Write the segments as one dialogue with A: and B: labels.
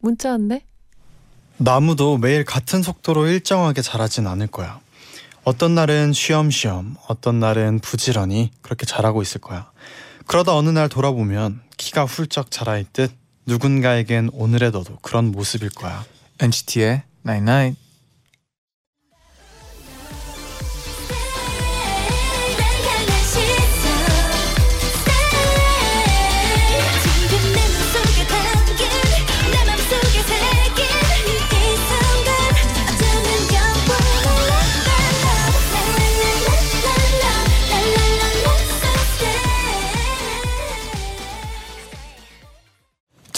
A: 문자 왔네.
B: 나무도 매일 같은 속도로 일정하게 자라진 않을 거야. 어떤 날은 쉬엄쉬엄, 어떤 날은 부지런히 그렇게 자라고 있을 거야. 그러다 어느 날 돌아보면 키가 훌쩍 자라 있듯 누군가에겐 오늘의 너도 그런 모습일 거야.
C: NCT의 Night Night.
D: 향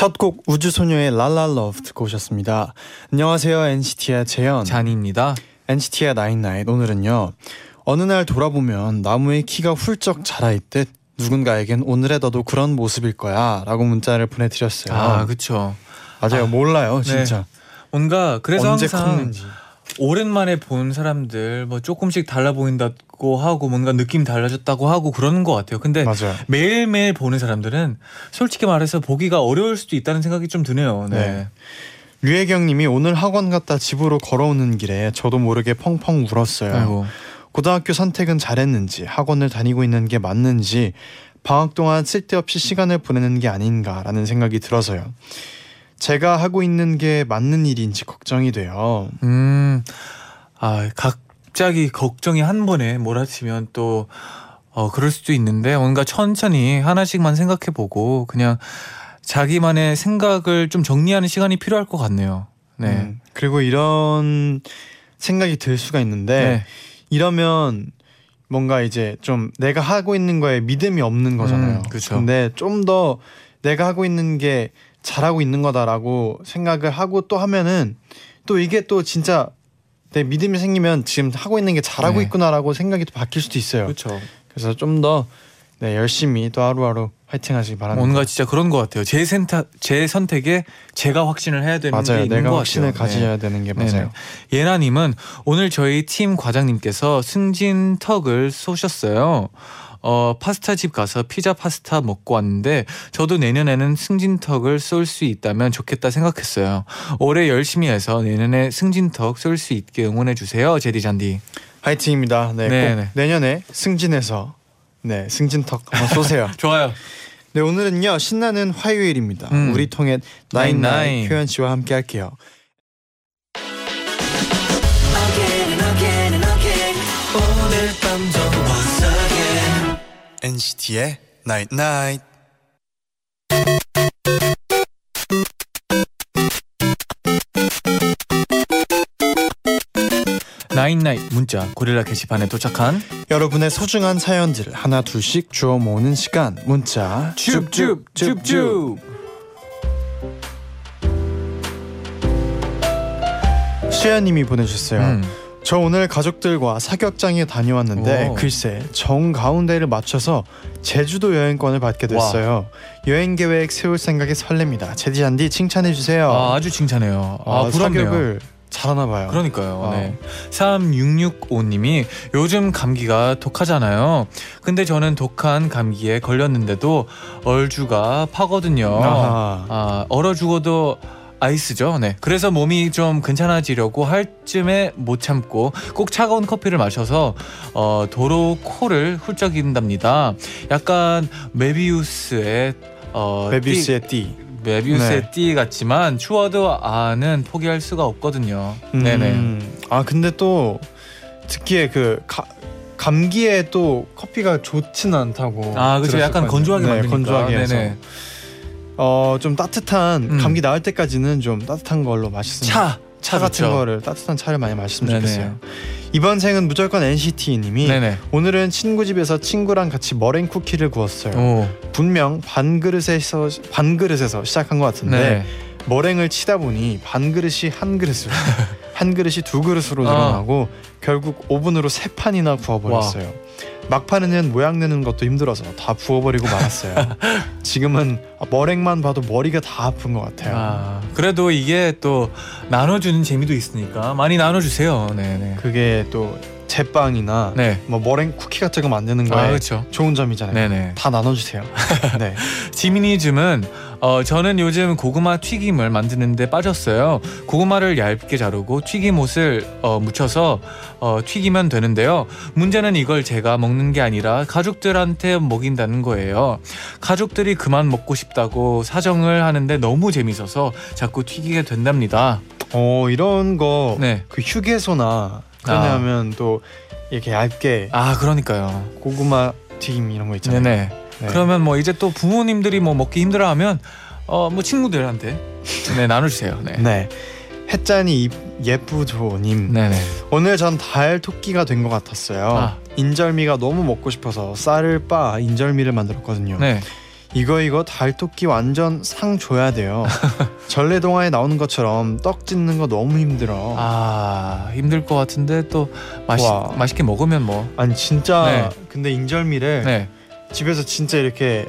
B: 첫 곡 우주소녀의 La La Love 듣고 오셨습니다. 안녕하세요 NCT의 재현.
C: 쟈니입니다.
B: NCT의 나인나잇 오늘은요. 어느 날 돌아보면 나무의 키가 훌쩍 자라 있듯 누군가에겐 오늘의 너도 그런 모습일 거야 라고 문자를 보내드렸어요.
C: 아, 그쵸.
B: 맞아요.
C: 아,
B: 몰라요,
C: 네.
B: 진짜.
C: 뭔가 그래서 항상
B: 컸는지.
C: 오랜만에 본 사람들 뭐 조금씩 달라 보인다고 하고 뭔가 느낌 달라졌다고 하고 그러는 것 같아요. 근데
B: 맞아요.
C: 매일매일 보는 사람들은 솔직히 말해서 보기가 어려울 수도 있다는 생각이 좀 드네요. 네.
B: 네. 류혜경님이 오늘 학원 갔다 집으로 걸어오는 길에 저도 모르게 펑펑 울었어요.
C: 아이고.
B: 고등학교 선택은 잘했는지 학원을 다니고 있는 게 맞는지 방학 동안 쓸데없이 시간을 보내는 게 아닌가라는 생각이 들어서요. 제가 하고 있는 게 맞는 일인지 걱정이 돼요.
C: 음, 아, 갑자기 걱정이 한 번에 몰아치면 또, 어, 그럴 수도 있는데, 뭔가 천천히 하나씩만 생각해보고, 그냥 자기만의 생각을 좀 정리하는 시간이 필요할 것 같네요. 네.
B: 음, 그리고 이런 생각이 들 수가 있는데
C: 네.
B: 이러면 뭔가 이제 좀 내가 하고 있는 거에 믿음이 없는 거잖아요.
C: 음, 그쵸.
B: 근데 좀 더 내가 하고 있는 게 잘하고 있는 거다라고 생각을 하고 또 하면은 또 이게 또 진짜 내 믿음이 생기면 지금 하고 있는 게 잘하고
C: 네.
B: 있구나라고 생각이 또 바뀔 수도 있어요.
C: 그렇죠.
B: 그래서 좀더 네, 열심히 또 하루하루 화이팅 하시기 바랍니다.
C: 뭔가 진짜 그런 것 같아요. 제 선택, 제 선택에 제가 확신을 해야 되는 게
B: 맞아요.
C: 있는
B: 내가
C: 것
B: 확신을
C: 같아요. 네.
B: 가져야 되는 게. 맞아요.
C: 예나님은 오늘 저희 팀 과장님께서 승진 턱을 쏘셨어요. 어 파스타 집 가서 피자 파스타 먹고 왔는데 저도 내년에는 승진턱을 쏠 수 있다면 좋겠다 생각했어요. 올해 열심히 해서 내년에 승진턱 쏠 수 있게 응원해 주세요, 제디 잔디.
B: 화이팅입니다. 네,
C: 네,
B: 꼭
C: 네.
B: 내년에 승진해서 네 승진턱 한번 쏘세요.
C: 좋아요.
B: 네 오늘은요 신나는 화요일입니다.
C: 음.
B: 우리 통해
C: 나인,
B: 나인나인
C: 나인.
B: 표현 씨와 함께 할게요. NCT의 Night Night.
C: 나인나잇 문자 고릴라 게시판에 도착한
B: 여러분의 소중한 사연들 하나 둘씩 주워 모으는 시간 문자
C: 줍줍줍줍.
B: 수야님이 보내주셨어요.
C: 음.
B: 저 오늘 가족들과 사격장에 다녀왔는데
C: 오.
B: 글쎄 정 가운데를 맞춰서 제주도 여행권을 받게 됐어요. 여행 계획 세울 생각에 설렙니다. 제디 잔디 칭찬해 주세요.
C: 아, 아주 칭찬해요. 아,
B: 아,
C: 부럽네요.
B: 사격을 잘하나 봐요.
C: 그러니까요.
B: 아.
C: 네. 3665님이 요즘 감기가 독하잖아요. 근데 저는 독한 감기에 걸렸는데도 얼주가 파거든요.
B: 아하.
C: 아, 얼어 죽어도 아이스죠. 네. 그래서 몸이 좀 괜찮아지려고 할 쯤에 못 참고 꼭 차가운 커피를 마셔서 어, 도로 코를 훌쩍인답니다. 약간 메비우스의 어,
B: 메비우스의 띠.
C: 띠, 메비우스의
B: 네.
C: 띠 같지만 추워도 아는 포기할 수가 없거든요. 네네.
B: 음, 아 근데 또 듣기에 그 가, 감기에 또 커피가 좋지는 않다고.
C: 아, 그렇죠. 약간. 건조하게
B: 네,
C: 만드니까.
B: 건조하게 해서.
C: 네네.
B: 어 좀 따뜻한
C: 음.
B: 감기 나을 때까지는 좀 따뜻한 걸로 마셨으면
C: 차,
B: 차 같은
C: 좋죠.
B: 거를 따뜻한 차를 많이 마셨으면
C: 네네.
B: 좋겠어요. 이번 생은 무조건 NCT님이
C: 네네.
B: 오늘은 친구 집에서 친구랑 같이 머랭 쿠키를 구웠어요.
C: 오.
B: 분명 반 그릇에서 반 그릇에서 시작한 것 같은데
C: 네.
B: 머랭을 치다 보니 반 그릇이 한 그릇으로 한 그릇이 두 그릇으로 늘어나고 결국 오븐으로 세 판이나 구워버렸어요. 막판에는 모양 내는 것도 힘들어서 다 부어버리고 말았어요. 지금은 머랭만 봐도 머리가 다 아픈 것 같아요.
C: 아, 그래도 이게 또 나눠주는 재미도 있으니까 많이 나눠주세요. 네네.
B: 그게 또 제빵이나
C: 네.
B: 뭐 머랭 쿠키 같은 거 만드는
C: 아
B: 거에
C: 그렇죠.
B: 좋은 점이잖아요.
C: 네네.
B: 다 나눠주세요. 네.
C: 지미니즘은 어, 저는 요즘 고구마 튀김을 만드는데 빠졌어요. 고구마를 얇게 자르고 튀김옷을 어, 묻혀서 어, 튀기면 되는데요. 문제는 이걸 제가 먹는 게 아니라 가족들한테 먹인다는 거예요. 가족들이 그만 먹고 싶다고 사정을 하는데 너무 재밌어서 자꾸 튀기게 된답니다.
B: 어 이런 거그
C: 네.
B: 휴게소나 그런 데
C: 아.
B: 하면 또 이렇게 얇게
C: 아 그러니까요.
B: 고구마 튀김 이런 거 있잖아요.
C: 네네.
B: 네.
C: 그러면 뭐 이제 또 부모님들이 뭐 먹기 힘들어하면 어 뭐 친구들한테 네 나눠주세요. 네.
B: 네. 햇짠이 예쁘조님
C: 네네.
B: 오늘 전 달 토끼가 된 것 같았어요.
C: 아.
B: 인절미가 너무 먹고 싶어서 쌀을 빻아 인절미를 만들었거든요.
C: 네.
B: 이거 이거 달 토끼 완전 상 줘야 돼요. 전래동화에 나오는 것처럼 떡 짓는 거 너무 힘들어.
C: 아 힘들 것 같은데 또 맛있
B: 와.
C: 맛있게 먹으면 뭐.
B: 아니 진짜
C: 네.
B: 근데 인절미를
C: 네.
B: 집에서 진짜 이렇게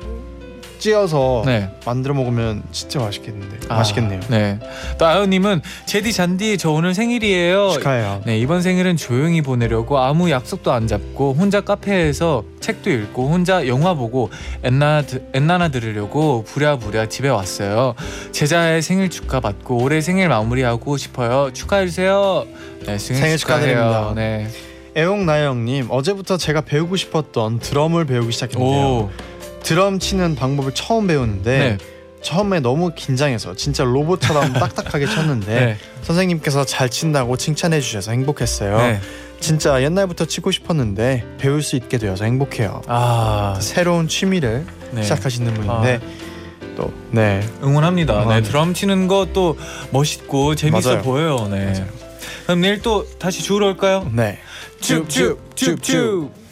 B: 찧어서
C: 네.
B: 만들어 먹으면 진짜 맛있겠는데
C: 아,
B: 맛있겠네요.
C: 네. 또 아연님은 제디 잔디 저 오늘 생일이에요.
B: 축하해요.
C: 네 이번 생일은 조용히 보내려고 아무 약속도 안 잡고 혼자 카페에서 책도 읽고 혼자 영화 보고 엔나 엔나나 들으려고 부랴부랴 집에 왔어요. 제자의 생일 축하 받고 올해 생일 마무리하고 싶어요. 축하해 주세요. 네, 생일,
B: 생일. 축하드립니다.
C: 네.
B: 애용나영님 어제부터 제가 배우고 싶었던 드럼을 배우기 시작했는데요.
C: 오.
B: 드럼 치는 방법을 처음 배우는데
C: 네.
B: 처음에 너무 긴장해서 진짜 로봇처럼 딱딱하게 쳤는데
C: 네.
B: 선생님께서 잘 친다고 칭찬해 주셔서 행복했어요.
C: 네.
B: 진짜 옛날부터 치고 싶었는데 배울 수 있게 되어서 행복해요.
C: 아,
B: 새로운 취미를
C: 네.
B: 시작하시는 분인데 또 네.
C: 응원합니다. 네,
B: 응원합니다.
C: 드럼 치는 것도 멋있고 재밌어
B: 맞아요.
C: 보여요. 네.
B: 맞아요.
C: 그럼 내일 또 다시 주우러 올까요?
B: 네.
C: 줍줍줍줍.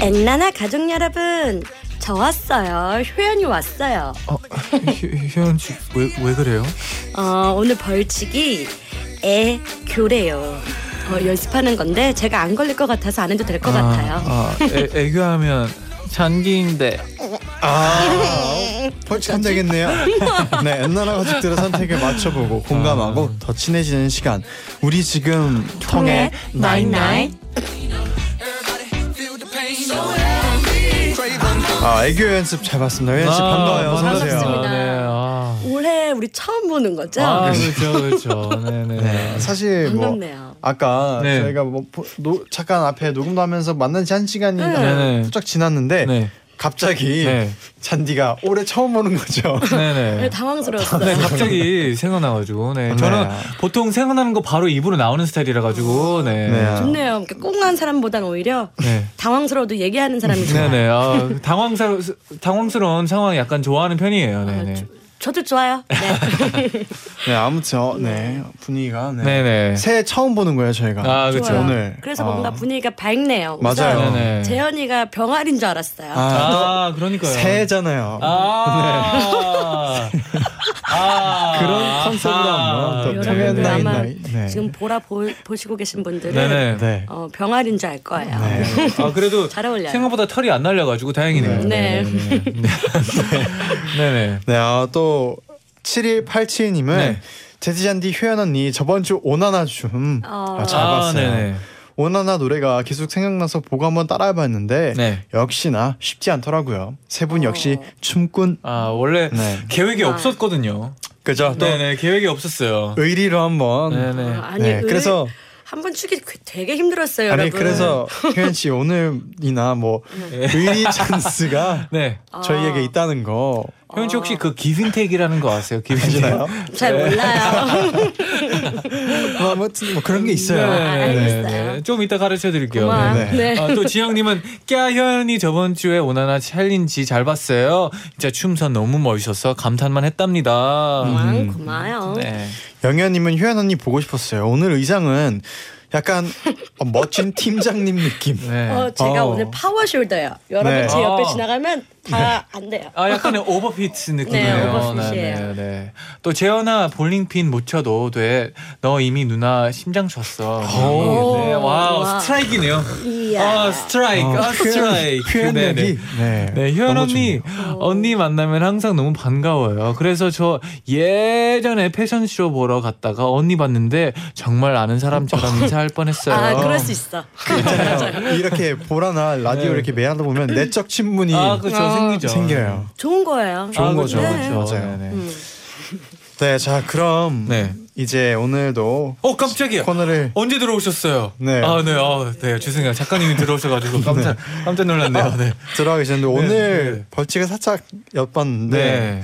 E: 엔나나 가족 여러분 저 왔어요 효연이 왔어요
C: 어, 효- 효연 씨 왜 왜 그래요?
E: 어, 오늘 벌칙이 애 교래요 어, 연습하는 건데 제가 안 걸릴 것 같아서 안 해도 될것 같아요
C: 아, 애, 애교하면 잔디인데.
B: 아 벌칙하면 되겠네요. 네, 엔나나 가족들의 선택에 맞춰보고 공감하고 더 친해지는 시간. 우리 지금
E: 통했나잇나잇
B: 아 애교 연습 잘 봤습니다. 효연 씨 반가워요. 어서 오세요.
E: 반갑습니다.
C: 네. 아,
E: 올해 우리 처음 보는 거죠?
C: 아 그렇죠 그렇죠. 네네.
B: 네, 사실 뭐
E: 반갑네요
B: 아까
C: 네.
B: 저희가 뭐 보- 노, 잠깐 앞에 녹음도 하면서 만난 지 한 시간이
C: 네 네.
B: 훌쩍 지났는데
C: 네.
B: 갑자기
C: 네.
B: 쟈니가 올해 처음 보는 거죠.
C: 네네.
E: 네, 당황스러웠어요
C: 네, 갑자기 생각나가지고, 네.
B: 네.
C: 저는 보통 생각나는 거 바로 입으로 나오는 스타일이라 가지고, 네.
B: 네.
E: 좋네요 꽁한 사람보단 오히려
C: 네.
E: 당황스러워도 얘기하는 사람이 좋아요
C: 네네. 아, 당황스러, 당황스러운 상황 약간 좋아하는 편이에요. 네네.
E: 아, 저- 저도 좋아요 네.
B: 네 아무튼 어, 네 분위기가 네.
C: 네네.
B: 새해 처음 보는 거예요 저희가.
C: 아, 그렇죠.
B: 오늘.
E: 그래서
B: 아.
E: 뭔가 분위기가 밝네요
B: 맞아요.
E: 우선
C: 네네.
E: 재현이가 병아리인 줄 알았어요
B: 아,
C: 아, 그러니까요.
B: 새해잖아요.
C: 아, 아,
B: 그런 컨셉으로 한번 또
E: 여러분들
B: 통했나
E: 아마
B: 있나. 네.
E: 지금 보라 보, 보시고 계신 분들은
C: 네네.
B: 네.
E: 어, 병아리인 줄 알 거예요.
B: 네.
C: 아, 그래도
E: 잘 어울려요.
C: 생각보다 털이 안 날려가지고 다행이네요.
E: 네.
C: 네 네. 네네.
B: 네, 아, 또 7187님은
C: 네.
B: 제티잔디 효연 언니 저번 주 오나나 좀
E: 어.
B: 아, 잘
C: 아,
B: 봤어요.
C: 네네.
B: 오나나 노래가 계속 생각나서 보고 한번 따라해봤는데
C: 네.
B: 역시나 쉽지 않더라고요. 세 분 역시
E: 어.
B: 춤꾼.
C: 아, 원래
B: 네,
C: 계획이
E: 아.
C: 없었거든요.
B: 그죠? 또
C: 네네. 계획이 없었어요.
B: 의리로 한번.
C: 네네.
E: 어, 아니
B: 네,
E: 의-
B: 그래서
E: 한 번 추기 되게 힘들었어요,
B: 아니
E: 여러분.
B: 그래서 효연 씨 오늘이나 뭐 의리 찬스가
C: 네.
B: 저희에게 있다는 거
C: 효연 씨 혹시 그 기vin택이라는 거 아세요? give and take.
B: 아시나요?
E: 잘 몰라요.
B: 뭐 아무튼 뭐 그런 게 있어요.
E: 아, 알겠어요.
C: 좀 이따 가르쳐 드릴게요.
E: 고마워.
B: 네.
E: 네.
C: 아, 또 지영님은 깨현이 저번 주에 오나나 challenge 잘 봤어요. 진짜 춤선 너무 멋있어서 감탄만 했답니다.
E: 고마워, 고마워요.
C: 네.
B: 영현님은 효연 언니 보고 싶었어요. 오늘 의상은 약간 어, 멋진 팀장님 느낌.
C: 네.
E: 어, 제가
B: 어.
E: 오늘 power shoulder예요. 여러분
B: 네.
E: 제 옆에
C: 어.
E: 지나가면 다 안 돼요.
C: 아 약간의 오버핏 느낌이에요.
E: 네, overfit이에요.
C: 네, 네. 또 재현아 볼링핀 못 쳐도 돼. 너 이미 누나 심장 쳤어.
B: 오.
C: 네, wow
E: 와.
C: 스트라이크네요.
E: 이야.
C: 아 스트라이크, 아 스트라이크.
B: 표현력이 네,
C: 네,
B: 너무
C: 언니. 언니 만나면 항상 너무 반가워요. 그래서 저 예전에 패션쇼 보러 갔다가 언니 봤는데 정말 아는 사람처럼 인사할 뻔했어요.
E: 아, 그럴 수 있어.
B: 있잖아요. 이렇게 보라나 라디오
C: 네.
B: 이렇게 매하다 보면 내적 친분이
C: 아, 그렇죠.
E: 어.
C: 생기죠.
B: 생겨요.
E: 좋은 거예요.
B: 좋은
C: 아,
B: 거죠.
C: 그렇죠,
E: 네.
B: 맞아요.
C: 네, 네.
E: 음.
B: 네, 자 그럼
C: 네.
B: 이제 오늘도
C: 어 깜짝이야.
B: 코너를
C: 언제 들어오셨어요?
B: 네.
C: 아, 네. 아, 네. 죄송해요. 작가님이 들어오셔가지고 깜짝 깜짝 놀랐네요. 네.
B: 들어가기 전에
C: 네,
B: 오늘
C: 네.
B: 벌칙을 살짝 엿봤는데
C: 네.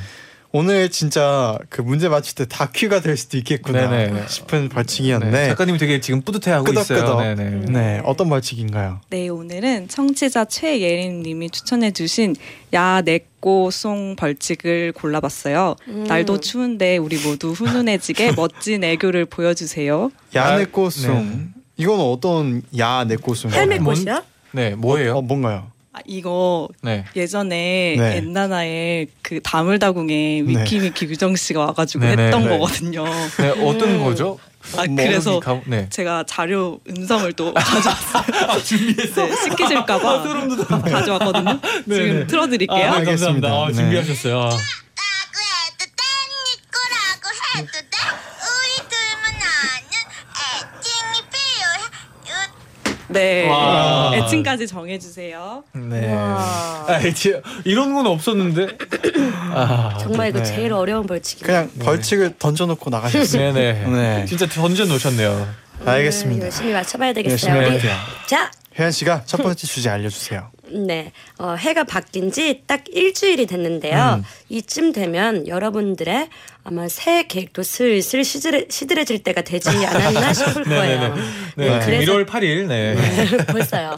B: 오늘 진짜 그 문제 맞출 때 다큐가 될 수도 있겠구나
C: 네, 네.
B: 싶은
C: 네.
B: 벌칙이었는데
C: 작가님이 되게 지금 뿌듯해하고 있어요.
B: 끄덕끄덕.
C: 네, 네.
B: 네, 어떤 벌칙인가요?
F: 네, 오늘은 청취자 최예린님이 추천해주신 야내 꼬송 벌칙을 골라봤어요.
E: 음.
F: 날도 추운데 우리 모두 훈훈해지게 멋진 애교를 보여주세요.
B: 야내꽃송 이건 어떤 야내꽃송
E: 헬멧꽃이요?
C: 네, 뭐예요?
B: 어, 뭔가요?
F: 아, 이거
C: 네.
F: 예전에
B: 네.
F: 엔나나의 그 다물다궁에 위키미키 규정 씨가 와가지고
C: 네, 네,
F: 했던
B: 네.
F: 거거든요.
C: 네, 어떤 거죠?
F: 아
B: 뭐,
F: 그래서
C: 가- 네.
F: 제가 자료 음성을 또 가져왔어요. 준비했어요. 네, 시키실까봐 가져왔거든요. 지금
C: 네.
F: 틀어드릴게요.
C: 아,
B: 알겠습니다.
C: 감사합니다. 아,
B: 네.
C: 준비하셨어요.
D: 네,
C: 와.
F: 애칭까지 정해주세요.
C: 네.
E: 와.
C: 아, 지- 이런 건 없었는데. 아,
E: 정말 이거
B: 네.
E: 제일 어려운 벌칙이에요.
B: 그냥 벌칙을 던져놓고 나가셨어요.
C: 네네.
B: 네.
C: 진짜 던져 놓으셨네요.
B: 알겠습니다.
E: 열심히 맞춰봐야 되겠어요.
B: 열심히
E: 우리.
B: 해볼게요.
E: 자,
B: 혜연 씨가 첫 번째 주제 알려주세요.
E: 네. 어, 해가 바뀐 지 딱 일주일이 됐는데요.
B: 음.
E: 이쯤 되면 여러분들의 아마 새해 계획도 슬슬 시들해, 시들해질 때가 되지 않았나 싶을 거예요.
C: 네.
E: 그래서
C: 1월 8일. 네.
E: 벌써요.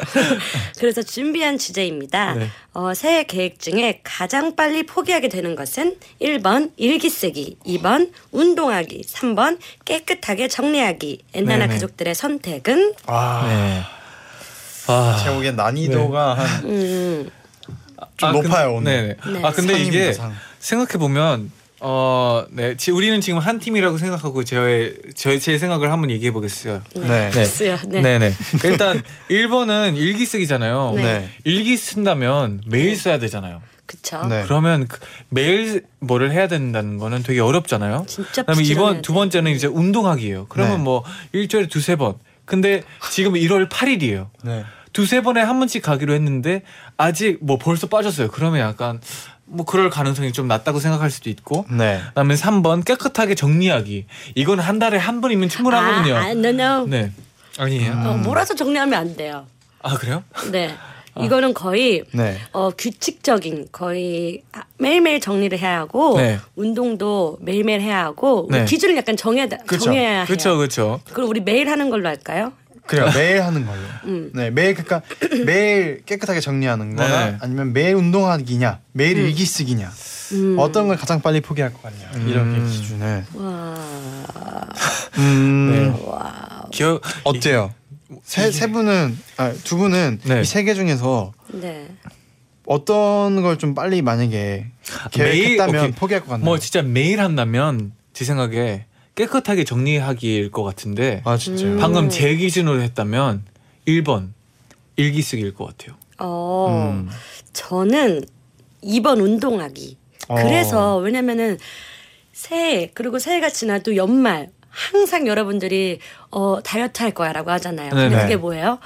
E: 그래서 준비한 주제입니다.
C: 네.
E: 어, 새해 계획 중에 가장 빨리 포기하게 되는 것은 1번 일기 쓰기, 2번 운동하기, 3번 깨끗하게 정리하기. 엔나나
C: 네네.
E: 가족들의 선택은
B: 와,
C: 네. 아.
B: 제가 보기엔 난이도가 한좀
E: 음,
C: 아,
B: 높아요
C: 근-
B: 오늘.
C: 네네.
E: 네.
C: 아 근데
B: 상입니다,
C: 이게
B: 상.
C: 생각해 보면 어, 네, 지, 우리는 지금 한 팀이라고 생각하고 저의 저의 제 생각을 한번 얘기해 보겠어요.
B: 네.
C: 네.
E: 쓰요. 네.
C: 네, 네. 일단 1번은 일기 쓰기잖아요.
E: 네.
B: 네.
C: 일기 쓴다면 매일 써야 되잖아요.
E: 그쵸.
B: 네.
C: 그러면 그 매일 뭐를 해야 된다는 거는 되게 어렵잖아요.
E: 진짜
C: 그다음에 이번 두
E: 돼.
C: 번째는 이제 운동하기예요. 그러면
B: 네.
C: 뭐 일주일에 두세 번. 근데 지금 1월 8일이에요.
B: 네.
C: 두세 번에 한 번씩 가기로 했는데 아직 뭐 벌써 빠졌어요. 그러면 약간 뭐 그럴 가능성이 좀 낮다고 생각할 수도 있고.
B: 네.
C: 그다음에 3번 깨끗하게 정리하기. 이건 한 달에 한 번이면 충분하거든요.
E: 아, 아, no, no.
C: 네. 아니에요.
E: 어, 몰아서 정리하면 안 돼요.
C: 아 그래요?
E: 네. 이거는 거의
B: 네.
E: 어, 규칙적인 거의 아, 매일매일 정리를 해야 하고
C: 네.
E: 운동도 매일매일 해야 하고
C: 네.
E: 기준을 약간 정해야
B: 그쵸.
E: 정해야 해요.
C: 그렇죠, 그렇죠.
E: 그리고 우리 매일 하는 걸로 할까요?
B: 그래요. 매일 하는 걸로.
E: 음.
B: 네, 매일 그러니까 매일 깨끗하게 정리하는 거나
C: 네.
B: 아니면 매일 운동하기냐, 매일 일기 쓰기냐.
E: 음.
B: 어떤 걸 가장 빨리 포기할 것 같냐. 이렇게
C: 음.
B: 기준을.
E: 와.
B: 음.
C: 네. 기억
B: 어때요? 세, 세 분은 아, 두 분은
C: 네.
B: 이세 개 중에서
E: 네.
B: 어떤 걸 좀 빨리 만약에 계획했다면
C: 매일.
B: 포기할 것 같나요?
C: 뭐 진짜 매일 한다면 제 생각에 깨끗하게 정리하기일 것 같은데
B: 아 진짜요?
E: 음.
C: 방금 제 기준으로 했다면 1번 일기 쓰기일 것 같아요.
E: 어,
B: 음.
E: 저는 2번 운동하기.
B: 어.
E: 그래서 왜냐면은 새해 그리고 새해가 지나도 연말 항상 여러분들이 어 다이어트 할 거야라고 하잖아요. 근데
C: 네네.
E: 그게 뭐예요?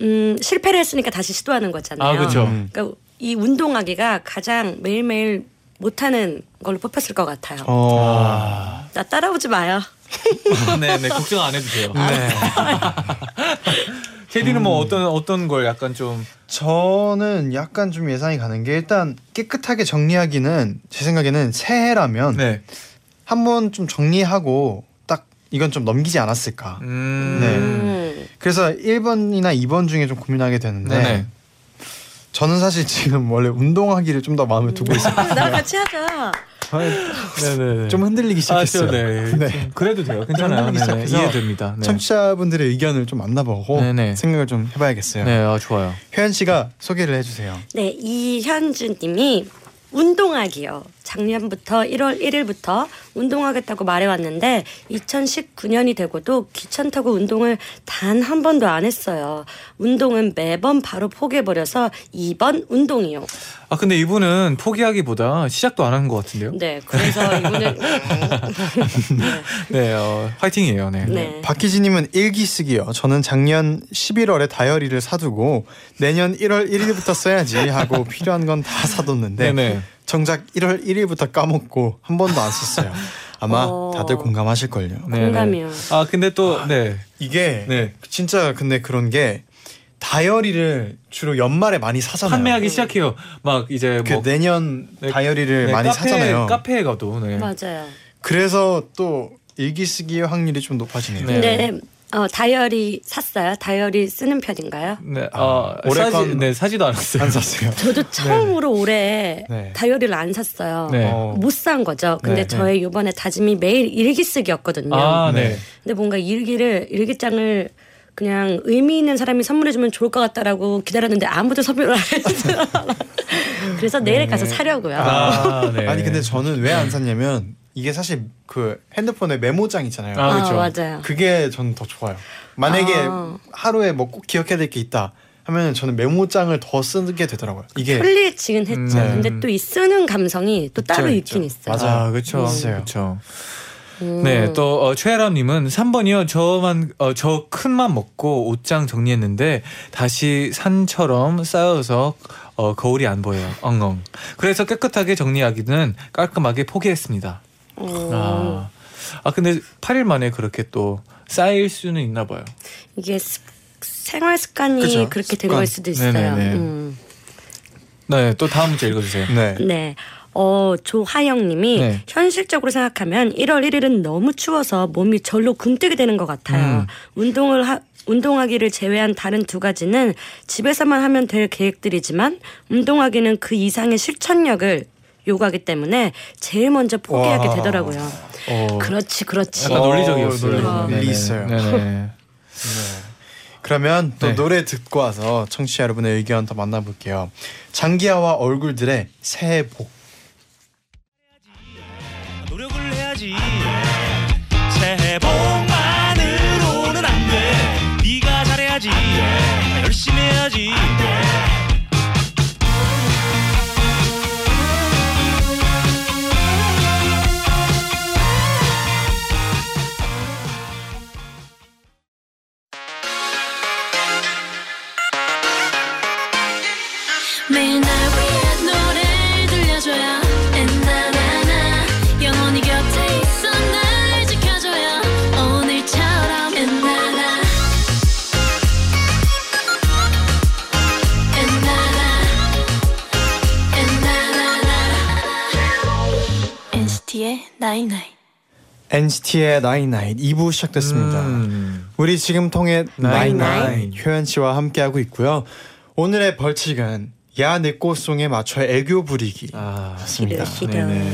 E: 음 실패를 했으니까 다시 시도하는 거잖아요.
C: 아, 그쵸.
B: 음.
E: 그러니까 이 운동하기가 가장 매일매일 못하는 걸로 뽑혔을 것 같아요.
B: 어.
C: 아.
E: 나 따라오지 마요.
C: 네네 걱정 안 해도 돼요.
B: 네.
C: 캐디는 뭐 어떤 어떤 걸 약간 좀
B: 저는 약간 좀 예상이 가는 게 일단 깨끗하게 정리하기는 제 생각에는 새해라면
C: 네.
B: 한번 좀 정리하고 딱 이건 좀 넘기지 않았을까.
C: 음.
B: 네.
E: 음.
B: 그래서 1번이나 2번 중에 좀 고민하게 되는데
C: 네네.
B: 저는 사실 지금 원래 운동하기를 좀 더 마음에 두고 있어요.
E: 나랑 같이 하자.
C: 네네.
B: 좀 흔들리기 시작했어요.
C: 아, 네.
B: 네.
C: 좀 그래도 돼요. 괜찮아요.
B: 시작해서
C: 이해됩니다. 네.
B: 청취자분들의 의견을 좀 만나보고
C: 네네.
B: 생각을 좀 해봐야겠어요.
C: 네, 아, 좋아요.
B: 효연 씨가 소개를 해주세요.
E: 네, 이현주님이 운동하기요. 작년부터 1월 1일부터 운동하겠다고 말해왔는데 2019년이 되고도 귀찮다고 운동을 단 한 번도 안 했어요. 운동은 매번 바로 포기해버려서 2번 운동이요.
C: 아 근데 이분은 포기하기보다 시작도 안 하는 것 같은데요.
E: 네, 그래서 이분은
C: 네, 어, 화이팅이에요. 네.
E: 네.
B: 박희진님은 일기 쓰기요. 저는 작년 11월에 다이어리를 사두고 내년 1월 1일부터 써야지 하고 필요한 건 다 사뒀는데
C: 네네.
B: 정작 1월 1일부터 까먹고 한 번도 안 썼어요. 아마
E: 어.
B: 다들 공감하실 걸요.
C: 네,
E: 공감이요.
C: 네. 아 근데 또 네.
B: 이게
C: 네.
B: 진짜 근데 그런 게 다이어리를 주로 연말에 많이 사잖아요.
C: 판매하기 시작해요. 막 이제
B: 그
C: 뭐
B: 내년
C: 네,
B: 다이어리를
C: 네,
B: 많이
C: 카페,
B: 사잖아요.
C: 카페에 가도 네.
E: 맞아요.
B: 그래서 또 일기 쓰기 의 확률이 좀 높아지네요.
C: 네.
E: 근데 어, 다이어리 샀어요? 다이어리 쓰는 편인가요?
C: 네,
B: 아,
C: 어,
B: 올해
C: 사지,
B: 건
C: 네, 사지도 않았어요.
B: 안 샀어요.
E: 저도 처음으로 올해
B: 네.
E: 다이어리를 안 샀어요.
C: 네.
B: 어.
E: 못산 거죠. 근데
C: 네,
E: 저의 이번에 다짐이 매일 일기 쓰기였거든요.
C: 아, 네.
B: 네.
E: 근데 뭔가 일기를 일기장을 그냥 의미 있는 사람이 선물해주면 좋을 것 같다라고 기다렸는데 아무도 선물을 안 했어요. 그래서 내일 가서 사려고요.
C: 아, 네.
B: 아니 근데 저는 왜 안 샀냐면 이게 사실 그 핸드폰에 메모장 있잖아요.
C: 아,
E: 아,
C: 그렇죠.
E: 맞아요.
B: 그게 저는 더 좋아요. 만약에
E: 아.
B: 하루에 뭐 꼭 기억해야 될 게 있다 하면 저는 메모장을 더 쓰게 되더라고요. 이게
E: 편리해지긴 했죠.
C: 네.
E: 근데 또 이 쓰는 감성이 또 따로
B: 있죠,
E: 있긴
B: 있죠.
E: 있어요.
B: 맞아요.
C: 아, 그렇죠.
B: 있어요.
C: 그렇죠.
E: 음.
C: 네, 또 어, 최혜람님은 3번이요. 저만 어, 저 큰맘 먹고 옷장 정리했는데 다시 산처럼 쌓여서 어, 거울이 안 보여요. 엉엉. 그래서 깨끗하게 정리하기는 깔끔하게 포기했습니다.
E: 어,
C: 아, 아 근데 8일 만에 그렇게 또 쌓일 수는 있나 봐요.
E: 이게 습- 생활 습관이
B: 그죠.
E: 그렇게 된
B: 습관.
E: 걸 수도 있어요.
C: 네네네.
E: 음.
C: 네, 또 다음 문제 읽어주세요.
B: 네.
E: 네. 어, 조하영 님이
C: 네.
E: 현실적으로 생각하면 1월 1일은 너무 추워서 몸이 절로 굼뜨게 되는 것 같아요.
C: 음.
E: 운동을 하, 운동하기를 제외한 다른 두 가지는 집에서만 하면 될 계획들이지만 운동하기는 그 이상의 실천력을 요구하기 때문에 제일 먼저 포기하게
B: 와.
E: 되더라고요.
C: 어,
E: 그렇지, 그렇지.
C: 약간 논리적이었어요.
B: 어,
C: 네네.
B: 일리 있어요.
C: 네네.
B: 그러면 또
C: 네.
B: 노래 듣고 와서 청취자 여러분의 의견 더 만나볼게요. 장기하와 얼굴들의 새해 복.
G: 노력을 해야지 새해 복만으로는 안 돼 네가 잘해야지 열심히 해야지
D: night night NCT의
B: 나인나잇 2부 시작됐습니다.
C: 음.
B: 우리 지금 통했나잇나잇. 효연 씨와 함께하고 있고요. 오늘의 벌칙은 야내 꽃송에 맞춰 애교 부리기.
C: 아,
B: 맞습니다.
E: 시려.
C: 네네.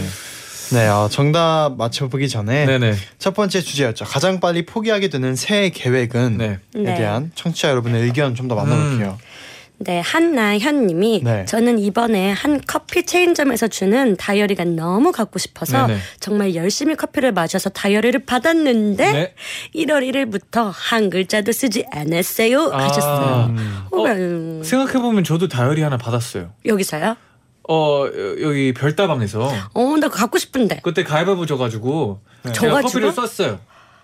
B: 네, 어, 정답 맞춰보기 전에
C: 네네.
B: 첫 번째 주제였죠. 가장 빨리 포기하게 되는 새해 계획은
C: 네.
B: 에
E: 네.
B: 대한 청취자 여러분의 의견 좀 더 만나볼게요.
E: 네, 한나현님이
B: 네.
E: 저는 이번에 한 커피 체인점에서 주는 다이어리가 너무 갖고 싶어서
C: 네네.
E: 정말 열심히 커피를 마셔서 다이어리를 받았는데
C: 네.
E: 1월 1일부터 한 글자도 쓰지 않았어요
C: 아.
E: 하셨어요.
C: 음.
E: 어,
C: 어,
E: 음,
C: 생각해 보면 저도 다이어리 하나 받았어요.
E: 여기서요?
C: 어, 여- 여기 별다방에서
E: 어, 나 갖고 싶은데.
C: 그때 가위바위보 줘가지고 제가
E: 줘가지고?
C: 커피를 썼어요.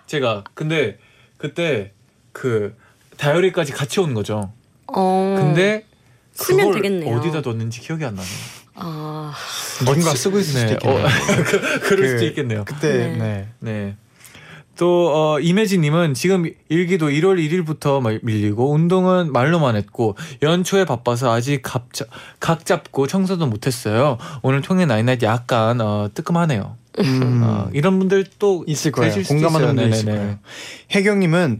C: 제가. 근데 그때 그 다이어리까지 같이 온 거죠.
E: 어.
C: 근데
E: 쓰면 되겠네요.
C: 어디다 뒀는지 기억이 안 나네요.
E: 아,
B: 뭔가 쓰고 있을 수도
C: 네,
B: 있겠네요.
C: 어, 그, 그럴 수도
B: 그-
C: 있겠네요.
B: 그때
E: 네.
B: 네.
C: 네. 또 어, 이매진님은 지금 일기도 1월 1일부터 밀리고 운동은 말로만 했고 연초에 바빠서 아직 각, 잡, 각 잡고 청소도 못했어요. 오늘 통했나잇나잇 약간 어, 뜨끔하네요.
B: 음,
C: 어, 이런 분들 또
B: 있을 거예요.
C: 수도
B: 공감하는. 분들 있을
C: 네네네.
B: 거예요. 혜경님은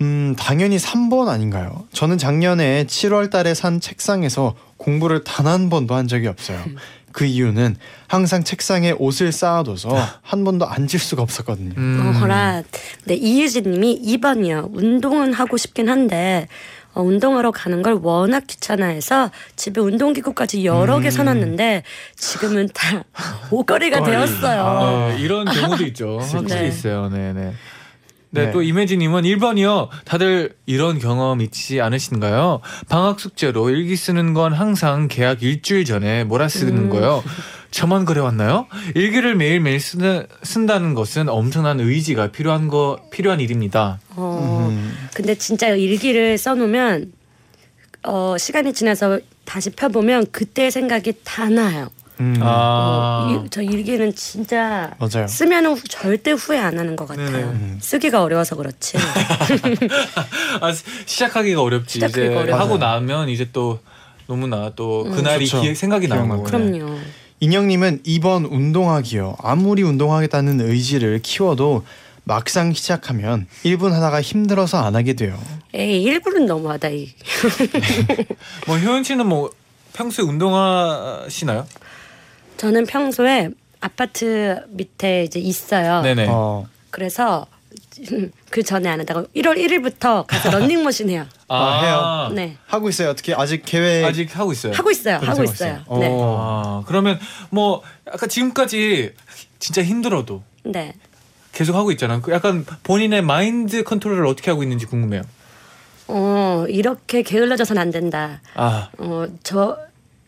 B: 음, 당연히 3번 아닌가요? 저는 작년에 7월 달에 산 책상에서 공부를 단 한 번도 한 적이 없어요. 그 이유는 항상 책상에 옷을 쌓아둬서 한 번도 앉을 수가 없었거든요.
C: 음.
E: 어, 허라. 네, 이유진님이 2번이요. 운동은 하고 싶긴 한데 어, 운동하러 가는 걸 워낙 귀찮아해서 집에 운동기구까지 여러 개 사놨는데 지금은 다 옷걸이가 되었어요.
C: 아, 네, 이런 경우도 있죠. 확실히
E: 네.
C: 있어요. 네네. 네,
B: 네.
C: 또 이매진님은 1번이요. 다들 이런 경험 있지 않으신가요? 방학 숙제로 일기 쓰는 건 항상 개학 일주일 전에 몰아 쓰는
E: 음.
C: 거요. 저만 그래왔나요? 일기를 매일매일 쓰는, 쓴다는 것은 엄청난 의지가 필요한 거 필요한 일입니다.
E: 어,
B: 음.
E: 근데 진짜 일기를 써놓으면 어, 시간이 지나서 다시 펴보면 그때 생각이 다 나요.
B: 음,
C: 아,
E: 어, 이- 저 일기는 진짜
B: 맞아요.
E: 쓰면 후, 절대 후회 안 하는 것 같아요.
B: 음.
E: 쓰기가 어려워서 그렇지.
C: 아, 시- 시작하기가 어렵지.
E: 시작하기가
C: 이제
E: 어려워요.
C: 하고 나면 이제 또 너무나 또
E: 음.
C: 그날이. 기억, 생각이 나고.
B: 기억나고.
E: 그럼요.
B: 인형님은 2번 운동하기요. 아무리 운동하겠다는 의지를 키워도 막상 시작하면 1분 하다가 힘들어서 안 하게 돼요.
E: 에이, 1분은 너무하다. 이.
C: 뭐 효연 씨는 뭐 평소에 운동하시나요?
E: 저는 평소에 아파트 밑에 이제 있어요.
C: 네네.
B: 어,
E: 그래서 그 전에 안 하다가 1월 1일부터 가서 런닝머신 해요.
B: 아, 해요?
E: 네.
B: 하고 있어요. 어떻게 아직 계획
C: 아직 하고 있어요.
E: 하고 있어요. 하고 있어요.
B: 있어요.
E: 네.
B: 어.
C: 아, 그러면 뭐 약간 지금까지 진짜 힘들어도
E: 네.
C: 계속 하고 있잖아요. 그 약간 본인의 마인드 컨트롤을 어떻게 하고 있는지 궁금해요.
E: 어, 이렇게 게을러져서는 안 된다.
C: 아,
E: 어, 저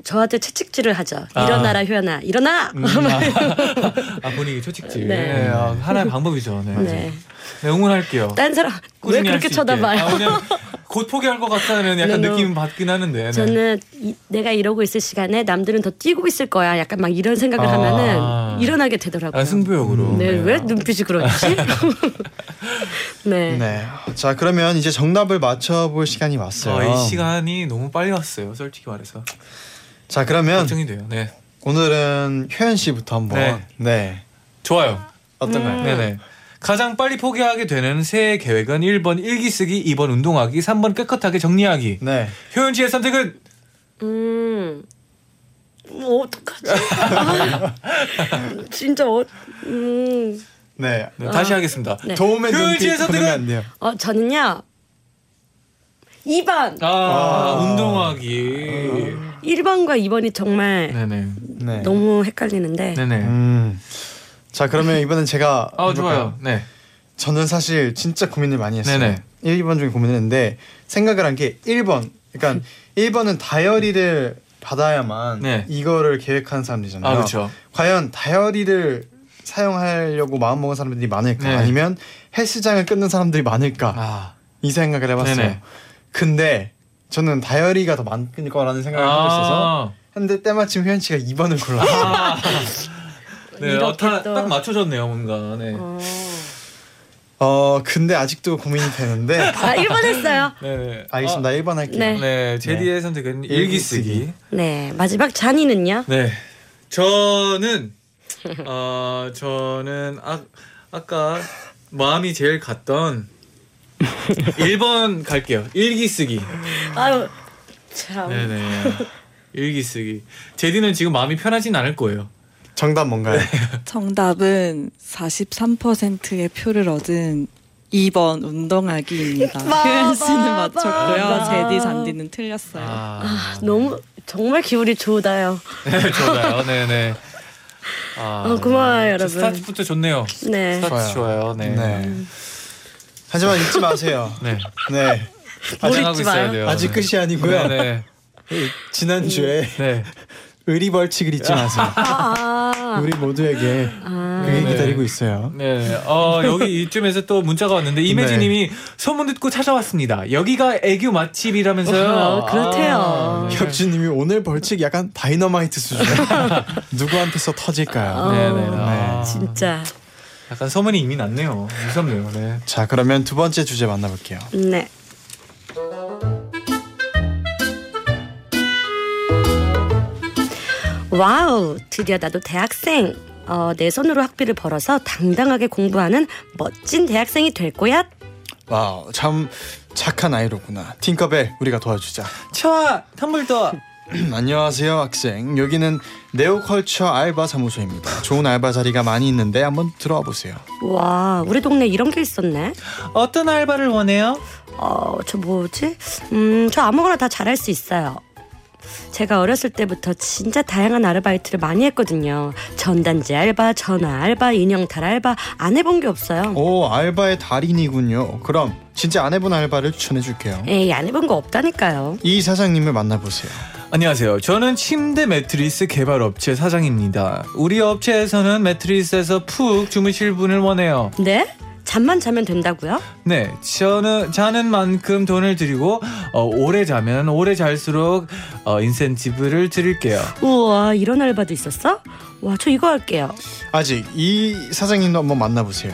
E: 저한테 채찍질을 하죠.
C: 아.
E: 일어나라 효연아. 일어나.
C: 아 본인이 초직질.
E: 네.
C: 네. 아, 하나의 방법이죠. 네.
E: 네.
C: 네, 응원할게요.
E: 딴 사람 왜 그렇게. 쳐다봐요?
C: 아, 곧 포기할 것 같다는 약간
E: 네, 네.
C: 느낌 받긴 하는데. 네.
E: 저는 이, 내가 이러고 있을 시간에 남들은 더 뛰고 있을 거야. 약간 막 이런 생각을
C: 아.
E: 하면은 일어나게 되더라고요.
C: 아, 승부욕으로.
E: 네, 왜 눈빛이 그렇지? 네.
B: 네. 자, 그러면 이제 정답을 맞춰볼 시간이 왔어요.
C: 아, 이 시간이 너무 빨리 왔어요. 솔직히 말해서
B: 자, 그러면
C: 걱정이 돼요. 네,
B: 오늘은 효연 씨부터 한번.
C: 네.
B: 네.
C: 좋아요.
B: 어떤가요?
C: 네네. 가장 빨리 포기하게 되는 새해 계획은 1번 일기 쓰기, 2번 운동하기, 3번 깨끗하게 정리하기.
B: 네.
C: 효연 씨의 선택은
E: 음. 뭐 어떡하지? 아, 진짜 어, 음.
B: 네.
C: 네, 다시 하겠습니다.
E: 네.
B: 도움의
C: 효연
B: 눈빛
C: 씨의
B: 보내면
C: 선택은?
B: 안 돼요.
E: 어, 저는요. 2번.
C: 아,
B: 아.
C: 운동하기.
E: 1번과 2번이 정말
C: 네네.
B: 네.
E: 너무 헷갈리는데.
C: 네네.
B: 음. 자, 그러면 이번엔 제가
C: 아? 좋아요. 네.
B: 저는 사실 진짜 고민을 많이 했어요.
C: 네네.
B: 1, 2번 중에 고민했는데 생각을 한 게 1번. 그러니까 1번은 다이어리를 받아야만
C: 네.
B: 이거를 계획하는 사람들이잖아요.
C: 아 그렇죠.
B: 과연 다이어리를 사용하려고 마음 먹은 사람들이 많을까
C: 네.
B: 아니면 헬스장을 끊는 사람들이 많을까
C: 아.
B: 이 생각을 해봤어요.
C: 네네.
B: 근데 저는 다이어리가 더 많을 거라는 생각을 하고 있어서
C: 아.
B: 근데 때마침 효연 씨가 2번을 골랐어요.
C: 아. 네, 어, 다,
E: 또-
C: 딱 맞춰졌네요, 뭔가. 네.
E: 어.
B: 어 근데 아직도 고민이 되는데
E: 아, 1번 했어요.
C: 네.
B: 알겠습니다. 1번 할게요.
E: 네.
C: 아, 네, 제디의 선택은
B: 일기. 쓰기.
E: 네. 마지막 잔이는요?
C: 네. 저는 어 저는 아 아까 마음이 제일 갔던 1번 갈게요. 일기 쓰기.
E: 아유. 참.
C: 네네. 일기 쓰기. 제디는 지금 마음이 편하진 않을 거예요.
B: 정답 뭔가요?
F: 정답은 43%의 표를 얻은 2번 운동하기입니다.
E: 봐,
F: 효연 씨는
E: 봐,
F: 맞췄고요.
E: 봐.
F: 제디 잔디는 틀렸어요.
C: 아,
E: 너무 정말 기분이 좋다요.
C: 네, 좋아요. 네네. 아,
E: 어, 고마워요,
C: 저
E: 여러분.
C: 스타트부터 좋네요.
E: 네.
C: 스타트 좋아요. 네.
B: 네. 하지만 잊지 마세요.
C: 네.
B: 네.
C: 화장하고
E: 잊지
C: 있어야. 돼요.
B: 아직
C: 네.
B: 끝이 아니고요.
C: 네.
B: 지난 주에
C: 네.
B: 의리 벌칙을 잊지 마세요.
E: 아.
B: 우리 모두에게
E: 아.
B: 그게
C: 네.
B: 기다리고 있어요.
C: 네. 어, 여기 이쯤에서 또 문자가 왔는데 이매진
B: 네.
C: 님이 소문 듣고 찾아왔습니다. 여기가 애교 맛집이라면서요.
E: 어, 그렇대요.
C: 아, 네.
B: 혁주님이 오늘 벌칙 약간 다이너마이트 수준. 누구한테서 터질까요?
C: 네, 네. 아.
E: 진짜.
C: 약간 소문이 이미 났네요. 무섭네요. 네.
B: 자 그러면 두 번째 주제 만나볼게요.
E: 네. wow, 드디어 나도 대학생. 어, 내 손으로 학비를 벌어서 당당하게 공부하는 멋진 대학생이 될 거야.
B: wow 참 착한 아이로구나. 팅커벨 우리가 도와주자.
C: 좋아, 텀블더.
B: 안녕하세요 학생. 여기는 Neo Culture 알바 사무소입니다. 좋은 알바 자리가 많이 있는데 한번 들어와 보세요.
E: 와, 우리 동네 이런 게 있었네.
C: 어떤 알바를 원해요?
E: 어, 저 뭐지? 음, 저 아무거나 다 잘할 수 있어요. 제가 어렸을 때부터 진짜 다양한 아르바이트를 많이 했거든요. 전단지 알바, 전화 알바, 인형탈 알바 안 해본 게 없어요.
B: 오 알바의 달인이군요. 그럼 진짜 안 해본 알바를 추천해 줄게요.
E: 에이, 안 해본 거 없다니까요.
B: 이 사장님을 만나보세요.
C: 안녕하세요. 저는 침대 매트리스 개발 업체 사장입니다. 우리 업체에서는 매트리스에서 푹 주무실 분을 원해요.
E: 네? 잠만 자면 된다고요?
C: 네, 저는 자는 만큼 돈을 드리고 어, 오래 자면 오래 잘수록 어, 인센티브를 드릴게요.
E: 우와, 이런 알바도 있었어? 와, 저 이거 할게요.
B: 아직 이 사장님도 한번 만나보세요.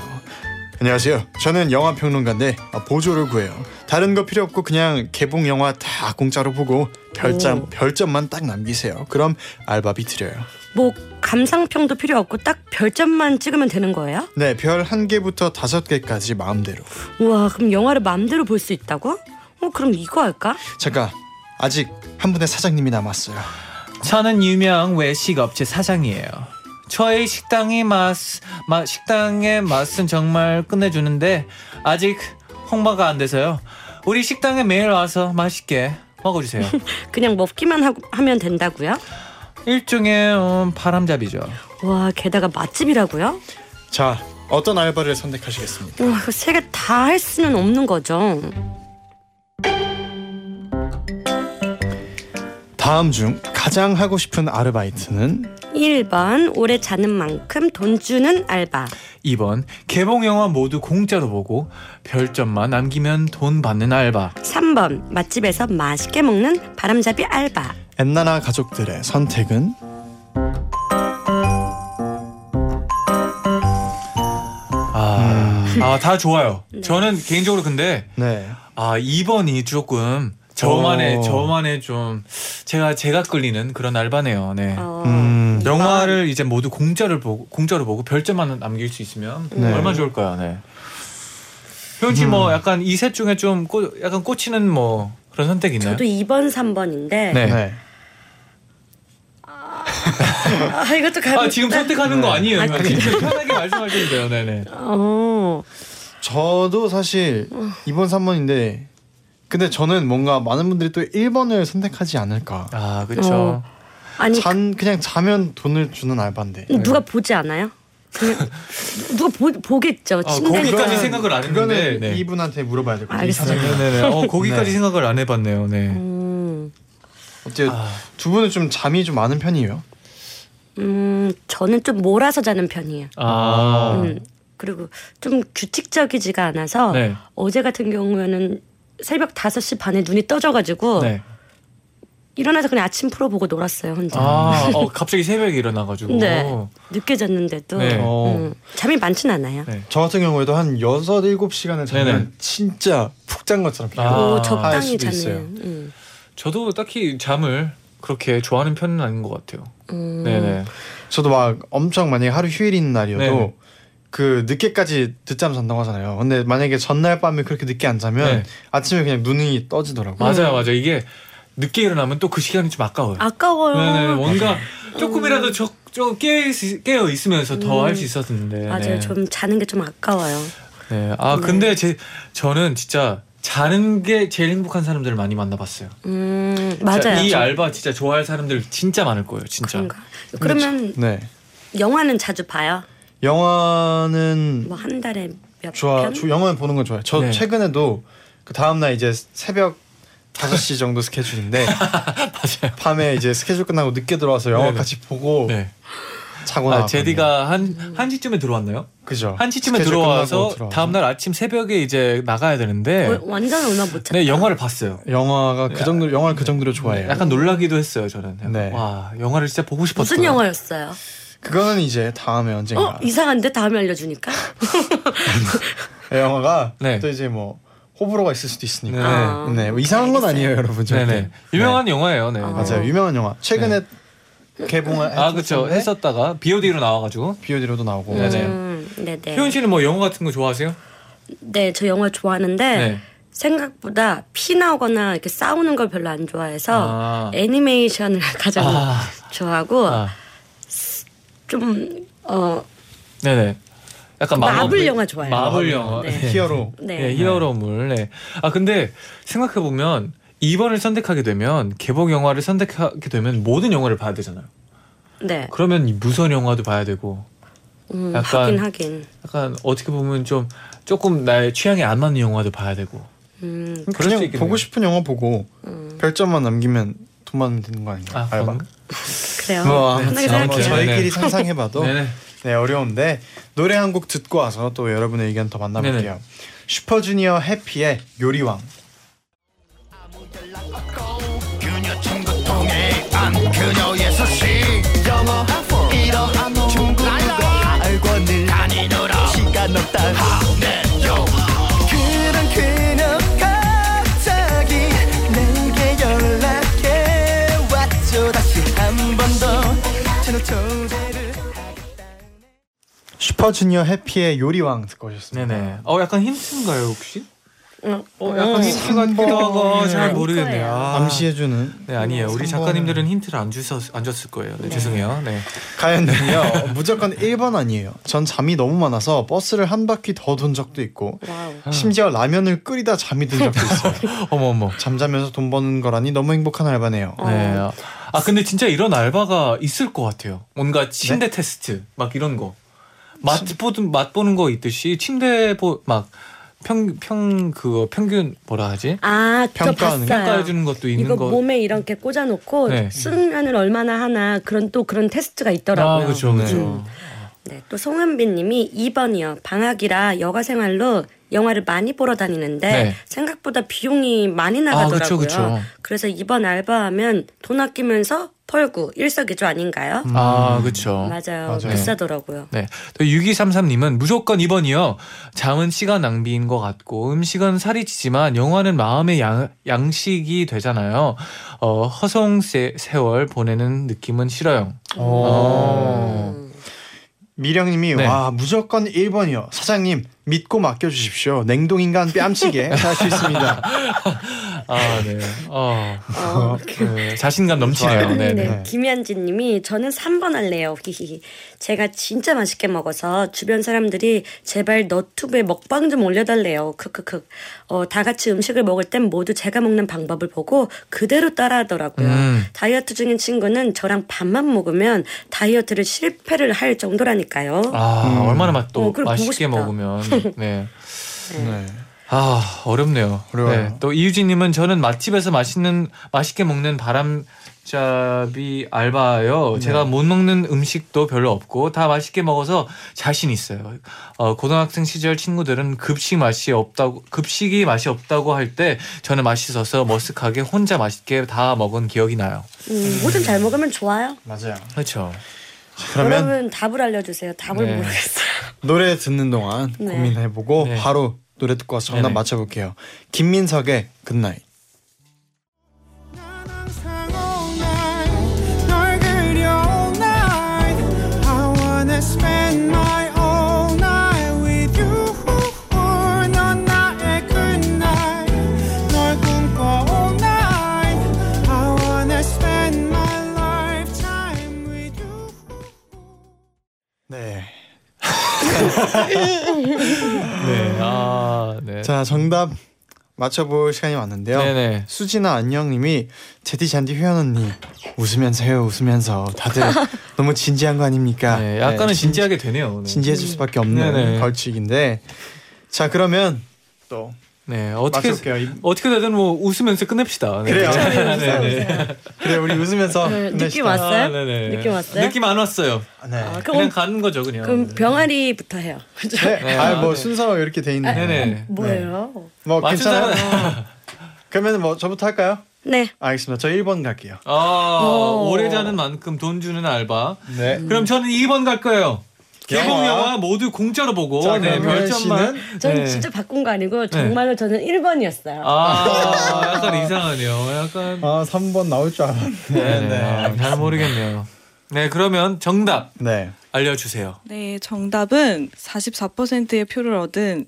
B: 안녕하세요. 저는 영화 평론가인데 아, 보조를 구해요. 다른 거 필요 없고 그냥 개봉 영화 다 공짜로 보고 별점
E: 오.
B: 별점만 딱 남기세요. 그럼 알바비 드려요.
E: 뭐 감상평도 필요 없고 딱 별점만 찍으면 되는 거예요?
B: 네, 별 한 개부터 다섯 개까지 마음대로.
E: 우와, 그럼 영화를 마음대로 볼 수 있다고? 어, 그럼 이거 할까?
B: 잠깐, 아직 한 분의 사장님이 남았어요.
C: 저는 유명 외식 업체 사장이에요. 저희 식당의 맛, 맛 식당의 맛은 정말 끝내주는데 아직 홍보가 안 돼서요. 우리 식당에 매일 와서 맛있게 먹어주세요.
E: 그냥 먹기만 하고, 하면 된다고요?
C: 일종의 음, 바람잡이죠.
E: 와, 게다가 맛집이라고요?
B: 자, 어떤 알바를 선택하시겠습니까?
E: 우와, 세 개 다 할 수는 없는 거죠.
B: 다음 중 가장 하고 싶은 아르바이트는
E: 1번 오래 자는 만큼 돈 주는 알바
C: 2번 개봉 영화 모두 공짜로 보고 별점만 남기면 돈 받는 알바.
E: 3번 맛집에서 맛있게 먹는 바람잡이 알바
B: 엔나나 가족들의 선택은
C: 아, 아, 다 좋아요. 저는 개인적으로 근데
B: 네.
C: 아 2번이 조금 저만의
B: 오.
C: 저만의 좀 제가 제가 끌리는 그런 알바네요. 네.
E: 어,
B: 음,
C: 영화를 이제 모두 공짜를 보고 공짜로 보고 별점만 남길 수 있으면
B: 네.
C: 얼마 나 좋을까요? 네. 효은 씨뭐 약간 이 셋 중에 좀 꼬, 약간 꽂히는 뭐 그런 선택 있나요?
E: 저도 2번 3번인데
C: 네.
B: 네.
E: 아, 이것도
C: 가아 지금 선택하는 거 아니에요.
E: 아.
C: 지금 편하게 말씀하셔도 돼요. 네네.
E: 어,
B: 저도 사실 2번 3번인데 근데 저는 뭔가 많은 분들이 또 1번을 선택하지 않을까.
C: 아 그렇죠.
E: 어. 아니
B: 잔 그냥 자면 돈을 주는 알바인데.
E: 누가 보지 않아요? 그냥 누가 보, 보겠죠.
C: 아. 거기까지 생각을 안 했는데. 네.
B: 이분한테 물어봐야 될 것 같아요. 이
E: 알겠습니다.
B: 사장님.
C: 네네네. 어 거기까지
B: 네.
C: 생각을 안 해봤네요. 네.
E: 음,
B: 어째
C: 아,
B: 두 분은 좀 잠이 좀 많은 편이에요?
E: 음, 저는 좀 몰아서 자는 편이에요.
C: 아.
E: 음, 그리고 좀 규칙적이지가 않아서
C: 네.
E: 어제 같은 경우에는 새벽 5시 반에 눈이 떠져가지고
C: 네.
E: 일어나서 그냥 아침 프로 보고 놀았어요 혼자.
C: 아, 어, 갑자기 새벽에 일어나가지고.
E: 네. 늦게 잤는데도
C: 네.
B: 어.
E: 음, 잠이 많진 않아요.
C: 네.
B: 저 같은 경우에도 한 6, 7시간을 자면
C: 네네.
B: 진짜 푹 잔 것처럼
C: 아.
E: 오,
B: 할
E: 적당히 자네요.
B: 있어요.
E: 음.
C: 저도 딱히 잠을 그렇게 좋아하는 편은 아닌 것 같아요.
E: 음.
C: 네네.
B: 저도 막 엄청 만약에 하루 휴일인 날이어도
C: 네네.
B: 그 늦게까지 늦잠 잔다고 하잖아요. 근데 만약에 전날 밤에 그렇게 늦게 안 자면
C: 네.
B: 아침에 그냥 눈이 떠지더라고요.
C: 맞아요, 맞아요. 이게 늦게 일어나면 또 그 시간이 좀 아까워요.
E: 아까워요.
C: 네네. 뭔가 조금이라도 저, 좀 깨어, 있, 깨어 있으면서 더 할 수 있었는데.
E: 음. 맞아요.
C: 네.
E: 좀 자는 게 좀 아까워요.
C: 네. 아, 근데 제, 저는 진짜 자는 게 제일 행복한 사람들을 많이 만나봤어요.
E: 음, 맞아요.
C: 진짜 이
E: 저-
C: 알바 진짜 좋아할 사람들 진짜 많을 거예요, 진짜.
E: 그런가? 그러면
B: 네.
E: 영화는 자주 봐요?
B: 영화는
E: 뭐 한 달에 몇
B: 좋아.
E: 편?
B: 저 영화는 보는 건 좋아요. 저
C: 네.
B: 최근에도 그 다음 날 이제 새벽 5시 정도 스케줄인데
C: 맞아요.
B: 밤에 이제 스케줄 끝나고 늦게 들어와서 영화
C: 네네.
B: 같이 보고
C: 네.
B: 자고
C: 아,
B: 나왔거든요.
C: 제디가 한, 한 시쯤에 들어왔나요?
B: 그죠.
C: 한 시쯤에
B: 스케줄
C: 들어와서
B: 들어와서.
C: 다음날 아침 새벽에 이제 나가야 되는데
E: 어, 완전 얼마 못.
C: 네 영화를 봤어요.
B: 영화가 그 정도 영화를 그 정도로 좋아해요.
C: 약간 놀라기도 했어요 저는.
B: 네.
C: 와 영화를 진짜 보고 싶었어요.
E: 무슨 영화였어요?
B: 그거는 이제 다음에 언젠가
E: 어 이상한데 다음에 알려주니까.
B: 영화가
C: 네.
B: 또 이제 뭐 호불호가 있을 수도 있으니까.
E: 아,
B: 네, 뭐 이상한 건 아니에요, 여러분. 절대.
C: 네네. 유명한 영화예요. 네.
E: 아.
B: 맞아요. 유명한 영화. 최근에 개봉을
C: 아 그렇죠. 했었다가 B.O.D로 나와가지고.
B: 비오디로도 나오고.
C: 네네.
E: 음, 네네.
C: 효연 씨는 뭐 영화 같은 거 좋아하세요?
E: 네, 저 영화 좋아하는데
C: 네.
E: 생각보다 피 나오거나 이렇게 싸우는 걸 별로 안 좋아해서
C: 아.
E: 애니메이션을 가장
C: 아.
E: 좋아하고
C: 아,
E: 좀 어,
C: 네네. 약간
E: 마블
C: 마블
E: 영화 좋아해요.
C: 마블 영화.
E: 네.
B: 히어로.
E: 네.
C: 네, 히어로물. 네. 아 근데 생각해 보면 2번을 선택하게 되면 개봉 영화를 선택하게 되면 모든 영화를 봐야 되잖아요.
E: 네.
C: 그러면 이 무선 영화도 봐야 되고
E: 음,
C: 약간-
E: 하긴 하긴.
C: 약간 어떻게 보면 좀 조금 나의 취향에 안 맞는 영화도 봐야 되고.
E: 음,
B: 그냥. 보고 싶은 영화 보고
E: 음.
B: 별점만 남기면 돈만 되는 거 아닌가?
C: 아,
B: 알바.
E: 그래요.
B: 뭐
E: 편하게 생각해요.
B: 저희끼리
C: 네.
B: 상상해봐도
C: 네네.
B: 네 어려운데 노래 한 곡 듣고 와서 또 여러분의 의견 더 만나볼게요.
C: 네네.
B: 슈퍼주니어 해피의 요리왕.
G: 다니느라 시간 없다 하 네
B: 슈퍼주니어 해피의 요리왕 듣고 오셨습니다.
C: 네네. 어 약간 힌트인가요 혹시?
E: 어,
C: 어 약간 힌트 같기도 하고 잘
E: 아닐
C: 모르겠네요. 아.
B: 암시해주는
C: 네 아니에요. 우리
B: 삼
C: 작가님들은 힌트를 안 주셨 안 줬을 거예요. 네, 죄송해요. 네.
B: 가연님요 무조건 1번 아니에요. 전 잠이 너무 많아서 버스를 한 바퀴 더 돈 적도 있고
E: wow.
B: 심지어 라면을 끓이다 잠이 든 적도 있어요.
C: 어머 어머.
B: 잠자면서 돈 버는 거라니 너무 행복한 알바네요.
C: 네. 아 근데 진짜 이런 알바가 있을 것 같아요. 뭔가 침대 테스트 막 이런 거. 맛 보는 맛 보는 거 있듯이 침대 보막 평 평 그거 평균 뭐라 하지?
E: 아, 저
B: 평가하는,
E: 봤어요.
C: 평가해 주는 것도 있는
E: 이거
C: 거.
E: 몸에 이렇게 꽂아놓고
C: 네.
E: 수면을 얼마나 하나 그런 또 그런 테스트가 있더라고요.
C: 아 그렇죠 그렇죠.
E: 네, 또 송은빈님이 2번이요. 방학이라 여가 생활로 영화를 많이 보러 다니는데
C: 네.
E: 생각보다 비용이 많이
C: 아
E: 나가더라고요.
C: 그렇죠 그렇죠.
E: 그래서 이번 알바하면 돈 아끼면서 펄구 일석이조 아닌가요?
C: 아 그렇죠.
E: 맞아요.
B: 맞아요.
E: 비싸더라고요.
C: 네. 또 6233님은 무조건 2번이요. 잠은 시간 낭비인 것 같고 음식은 살이 찌지만 영화는 마음의 양, 양식이 되잖아요. 어, 허송 세, 세월 보내는 느낌은 싫어요. 어.
E: 음.
B: 미령님이
C: 네.
B: 와 무조건 1번이요. 사장님 믿고 맡겨주십시오. 냉동인간 뺨치게 할 수 있습니다.
C: 아, 네. 어,
E: 어,
C: 네, 자신감 넘치네요. 네,
E: 네,
C: 네.
E: 김현진 님이 저는 3번 할래요. 히히히. 제가 진짜 맛있게 먹어서 주변 사람들이 제발 너튜브에 먹방 좀 올려달래요. 크크크. 어, 다 같이 음식을 먹을 땐 모두 제가 먹는 방법을 보고 그대로 따라하더라고요.
C: 음.
E: 다이어트 중인 친구는 저랑 밥만 먹으면 다이어트를 실패를 할 정도라니까요.
C: 아,
B: 음.
C: 얼마나 맛또
E: 어,
C: 맛있게. 먹으면. 네.
B: 네.
C: 아 어렵네요.
B: 어려워요.
C: 네, 또 이유진님은 저는 맛집에서 맛있는 맛있게 먹는 바람잡이 알바예요. 제가 못 먹는 음식도 별로 없고 다 맛있게 먹어서 자신 있어요. 어, 고등학생 시절 친구들은 급식 맛이 없다고 급식이 맛이 없다고 할 때 저는 맛있어서 머쓱하게 혼자 맛있게 다 먹은 기억이 나요.
E: 음, 뭐든 잘 먹으면 좋아요.
B: 맞아요.
C: 그렇죠.
B: 그러면
E: 여러분 답을 알려주세요. 답을
C: 네.
E: 모르겠어요.
B: 노래 듣는 동안
E: 네.
B: 고민해보고
C: 네.
B: 바로 노래 듣고 와서 정답
C: 네네.
B: 맞춰볼게요. 김민석의
G: Good Night.
B: 자 정답 맞춰볼 시간이 왔는데요.
C: 네네.
B: 수지나 안녕님이 제디 잔디 효연 언니 웃으면서 해요 웃으면서 다들 너무 진지한 거 아닙니까?
C: 네, 약간은
B: 네,
C: 진지 하게 되네요. 네.
B: 진지해질 수밖에 없는
C: 네네.
B: 벌칙인데 자 그러면 또
C: 네, 어떻게
B: 맞춰볼게요. 이-
C: 어떻게 되든 뭐 웃으면서 끝냅시다. 네.
B: 그래요.
C: 네, 네, 네.
B: 그래 우리 웃으면서
E: 네. 느낌 왔어요?
C: 아, 네네.
E: 느낌 왔어요?
C: 느낌 안 왔어요.
B: 네.
E: 아,
C: 그냥
E: 그럼
C: 가는 거죠, 그냥.
E: 그럼 병아리부터 해요.
B: 네.
C: 네,
B: 아,
C: 아,
B: 뭐
C: 네.
B: 순서 이렇게 돼 있는.
C: 네네.
E: 뭐예요?
B: 뭐 괜찮아요. 그러면 뭐 저부터 할까요?
E: 네.
B: 알겠습니다. 저 1번 갈게요.
C: 아,
E: 오.
C: 오래 자는 만큼 돈 주는 알바.
B: 네.
C: 그럼 저는 2번 갈 거예요. 개봉
B: 영화.
C: 영화 모두 공짜로 보고
B: 자,
C: 네, 별점만.
E: 전
C: 네.
E: 진짜 바꾼 거 아니고 정말로 저는 1번이었어요.
C: 아, 약간 이상하네요. 약간
B: 아 3번 나올 줄 알았는데.
C: 네, 아, 잘 모르겠네요. 네, 그러면 정답
B: 네.
C: 알려주세요.
F: 네, 정답은 44%의 표를 얻은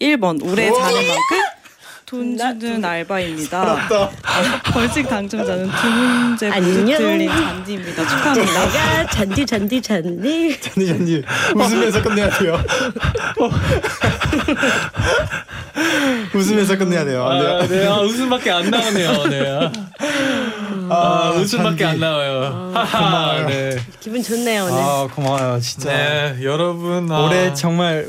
F: 1번 오래 자는 만큼 돈 주는 알바입니다. 벌칙 당첨자는 두 문제 모두. 틀린 잔디입니다. 축하합니다.
E: 내가 잔디 잔디 잔디.
B: 잔디 잔디 웃으면서 끝내야 돼요. 웃으면서 끝내야 돼요.
C: 아, 네, 아, 웃음밖에 안 나오네요. 네. 아, 아, 웃음밖에
B: 잔디.
C: 안 나와요. 하하, 네.
E: 기분 좋네요 오늘.
B: 아 고마워요 진짜.
C: 네, 여러분 아,
B: 올해 정말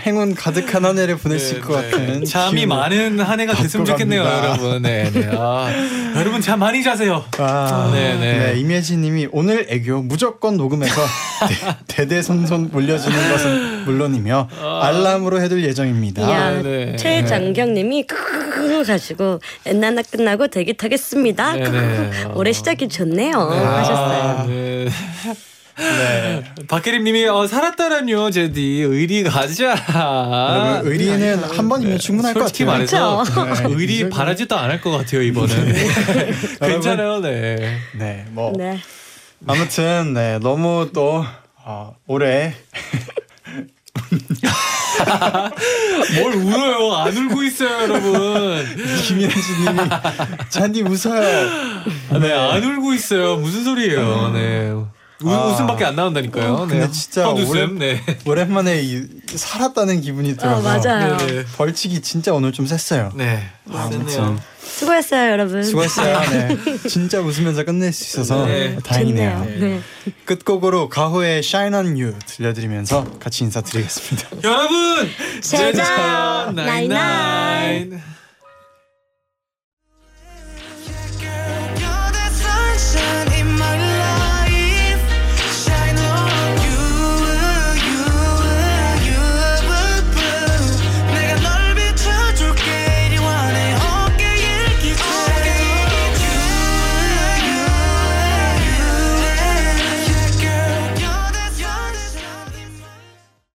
B: 행운 가득한 한 해를 수
C: 네,
B: 것
C: 네.
B: 같은
C: 잠이 많은 한 해가 됐으면 좋겠네요,
B: 갑니다.
C: 여러분. 네, 네. 아, 여러분 잠 많이 자세요.
B: 아,
C: 네, 네.
B: 임예진님이 오늘 애교 무조건 녹음해서 대, 대손손 물려주는 것은 물론이며 알람으로 해둘 예정입니다.
E: 이야
C: 네.
E: 최장경님이 크크크 가지고 엔나나 끝나고 대기 타겠습니다.
C: 네,
E: 크크크.
C: 네.
E: 올해 시작이 좋네요 하셨어요.
C: 아, 네.
B: 네.
C: 박혜림님이 어, 살았다란요, 제디 의리 가자.
B: 여러분, 의리는 한 번이면 충분할 것
C: 솔직히
B: 같아요.
C: 말해서
B: 그쵸? 네,
C: 의리 바라지도 않을 것 같아요 이번은. 괜찮아요, 네.
B: 네, 뭐
E: 네.
B: 아무튼 네 너무 또 어, 올해
C: 뭘 울어요? 안 울고 있어요, 여러분.
B: 김예진님이 잔디 웃어요.
C: 네, 안 울고 있어요. 무슨 소리예요? 네. 우,
B: 아.
C: 웃음밖에 안 나온다니까요.
B: 어, 근데
C: 네.
B: 진짜
C: 헛웃음, 네.
B: 오랜만에 이, 살았다는 기분이 들어서
E: 맞아요.
C: 네,
B: 벌칙이 진짜 오늘 좀 셌어요.
C: 네.
B: 아무튼
E: 수고했어요 여러분.
B: 수고했어요. 네. 진짜 웃으면서 끝낼 수 있어서
C: 네.
B: 다행이네요.
E: 네.
B: 끝곡으로 가호의 Shine on You 들려드리면서 같이 인사드리겠습니다.
C: 여러분!
E: 제자.
C: 나인나인.